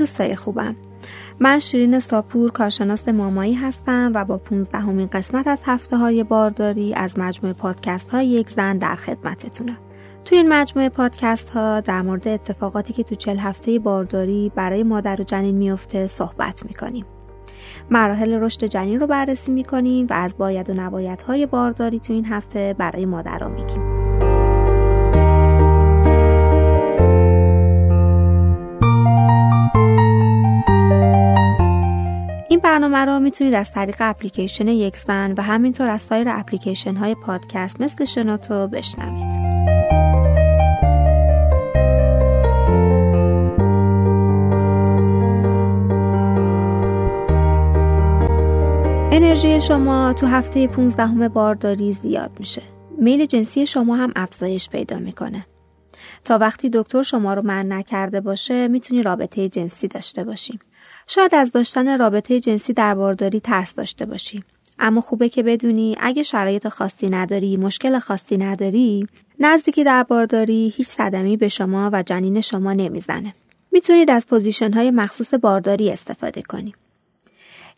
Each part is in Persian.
دوستای خوبم. من شیرین ساپور کارشناس مامایی هستم و با 15 همین قسمت از هفته های بارداری از مجموعه پادکست های یک زن در خدمتتونم. تو این مجموعه پادکست ها در مورد اتفاقاتی که تو چل هفته بارداری برای مادر و جنین میفته صحبت می‌کنیم. مراحل رشد جنین رو بررسی می‌کنیم و از باید و نباید های بارداری تو این هفته برای مادر میگیم. برنامه را می‌تونید از طریق اپلیکیشن یکسن و همینطور از سایر اپلیکیشن های پادکست مثل شنوتو بشنوید. انرژی شما تو هفته 15 بارداری زیاد میشه. میل جنسی شما هم افزایش پیدا می‌کنه. تا وقتی دکتر شما رو من نکرده باشه می‌تونی رابطه جنسی داشته باشیم. شاید از داشتن رابطه جنسی در بارداری ترس داشته باشی اما خوبه که بدونی اگه شرایط خاصی نداری مشکل خاصی نداری نزدیکی در بارداری هیچ صدمه‌ای به شما و جنین شما نمی‌زنه می‌تونید از position های مخصوص بارداری استفاده کنید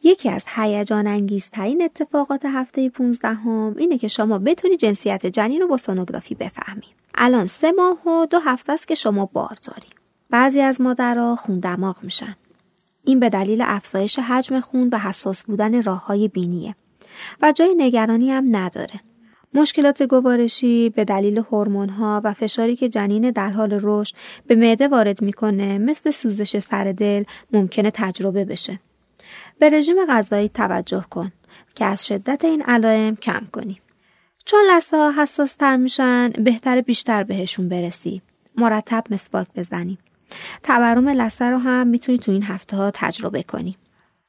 یکی از هیجان انگیزترین اتفاقات هفته 15 هم اینه که شما بتونی جنسیت جنین رو با سونوگرافی بفهمی. الان سه ماه و دو هفته است که شما بارداری. بعضی از مادرها خون دماغ میشن. این به دلیل افزایش حجم خون و حساس بودن راه های بینیه و جای نگرانی هم نداره. مشکلات گوارشی به دلیل هورمون ها و فشاری که جنین در حال رشد به معده وارد می‌کنه مثل سوزش سر دل ممکنه تجربه بشه. به رژیم غذایی توجه کن که از شدت این علائم کم کنی. چون لثه ها حساس تر میشن بهتر بیشتر بهشون برسی. مرتب مسواک بزنی. تورم لثه رو هم می‌تونی تو این هفته ها تجربه کنی.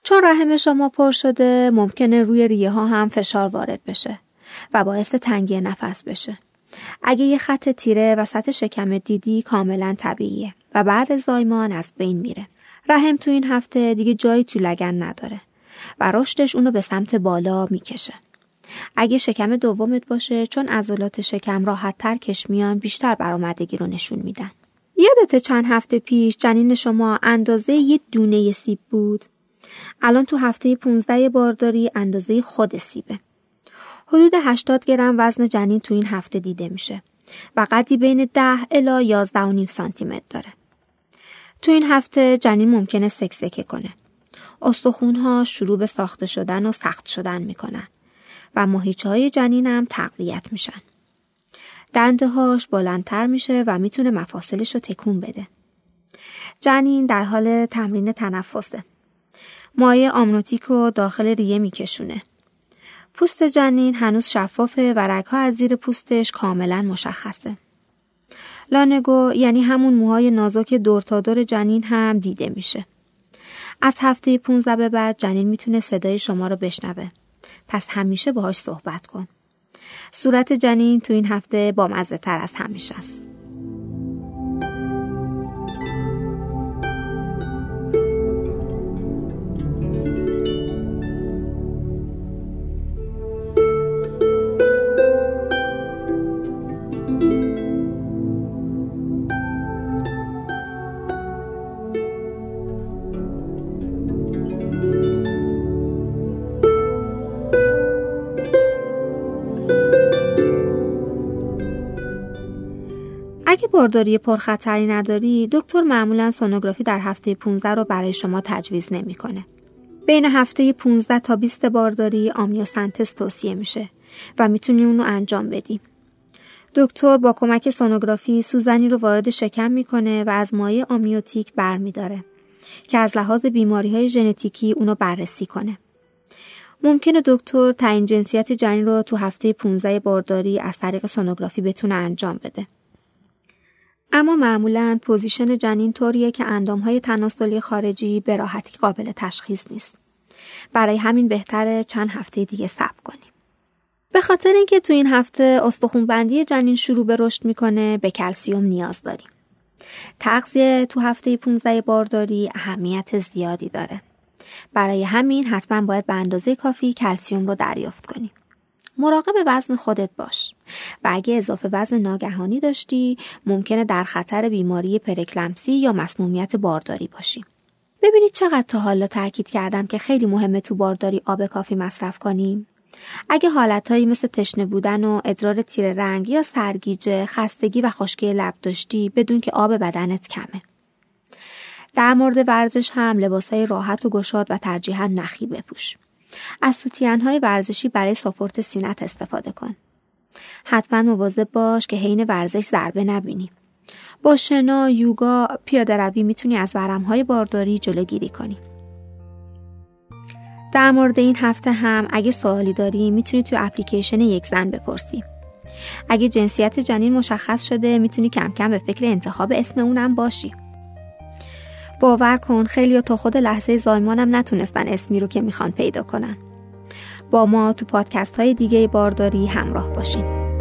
چون رحم شما پر شده ممکنه روی ریه ها هم فشار وارد بشه و باعث تنگی نفس بشه. اگه یه خط تیره وسط شکم دیدی کاملا طبیعیه و بعد زایمان از بین میره. رحم تو این هفته دیگه جایی تو لگن نداره و رشدش اونو به سمت بالا می‌کشه. اگه شکم دومت باشه چون عضلات شکم راحت تر کش میان بیشتر برآمدگی رو نشون میدن. یادت چند هفته پیش جنین شما اندازه یه دونه سیب بود؟ الان تو هفته 15 بارداری اندازه خود سیبه. حدود 80 گرم وزن جنین تو این هفته دیده میشه و قدی بین 10 الا 11.5 سانتی متر داره. تو این هفته جنین ممکنه سکسکه کنه. استخونها شروع به ساخته شدن و سخت شدن می‌کنن و ماهیچه های جنین هم تقویت میشن. دنده هاش بلندتر میشه و می‌تونه مفاصلش رو تکون بده. جنین در حال تمرین تنفسه. مایع آمنوتیک رو داخل ریه میکشونه. پوست جنین هنوز شفافه و رگها از زیر پوستش کاملا مشخصه. لانگو یعنی همون موهای نازک دور تا دور جنین هم دیده میشه. از هفته 15 به بعد جنین می‌تونه صدای شما رو بشنوه. پس همیشه باهاش صحبت کن. صورت جنین تو این هفته با مزه تر از همیشه است. اگه بارداری پرخطری نداری دکتر معمولا سونوگرافی در هفته 15 رو برای شما تجویز نمی‌کنه. بین هفته 15 تا 20 بارداری آمیوسنتز توصیه میشه و می‌تونی اونو انجام بدی. دکتر با کمک سونوگرافی سوزنی رو وارد شکم می‌کنه و از مایع آمیوتیک برمیداره که از لحاظ بیماری های ژنتیکی اونو بررسی کنه. ممکنه دکتر تعیین جنسیت جنین رو تو هفته 15 بارداری از طریق سونوگرافی بتونه انجام بده. اما معمولا position جنین طوریه که اندامهای تناسلی خارجی به راحتی قابل تشخیص نیست. برای همین بهتره چند هفته دیگه صبر کنیم. به خاطر اینکه تو این هفته استخونبندی جنین شروع به رشد می‌کنه به کلسیم نیاز داریم. تغذیه تو هفته 15 بارداری اهمیت زیادی داره. برای همین حتما باید به اندازه کافی کلسیم رو دریافت کنیم. مراقب وزن خودت باش و اگه اضافه وزن ناگهانی داشتی ممکنه در خطر بیماری پرکلمسی یا مسمومیت بارداری باشی. ببینید چقدر تا حالا تاکید کردم که خیلی مهمه تو بارداری آب کافی مصرف کنیم. اگه حالتهایی مثل تشنه بودن و ادرار تیر رنگ یا سرگیجه، خستگی و خشکی لب داشتی بدون که آب بدنت کمه. در مورد ورزش هم لباسهای راحت و گشاد و ترجیحاً نخی بپوش. از سوتین های ورزشی برای ساپورت سینه‌ت استفاده کن. حتما مواظب باش که حین ورزش ضربه نبینی. با شنا، یوگا، پیاده روی می‌تونی از های بارداری جلوگیری کنی. در مورد این هفته هم اگه سوالی داری می‌تونی توی اپلیکیشن یک زن بپرسی. اگه جنسیت جنین مشخص شده می‌تونی کم کم به فکر انتخاب اسم اونم باشی. باور کن خیلی تا خود لحظه زایمانم نتونستن اسمی رو که می‌خوان پیدا کنن. با ما تو پادکست های دیگه بارداری همراه باشین.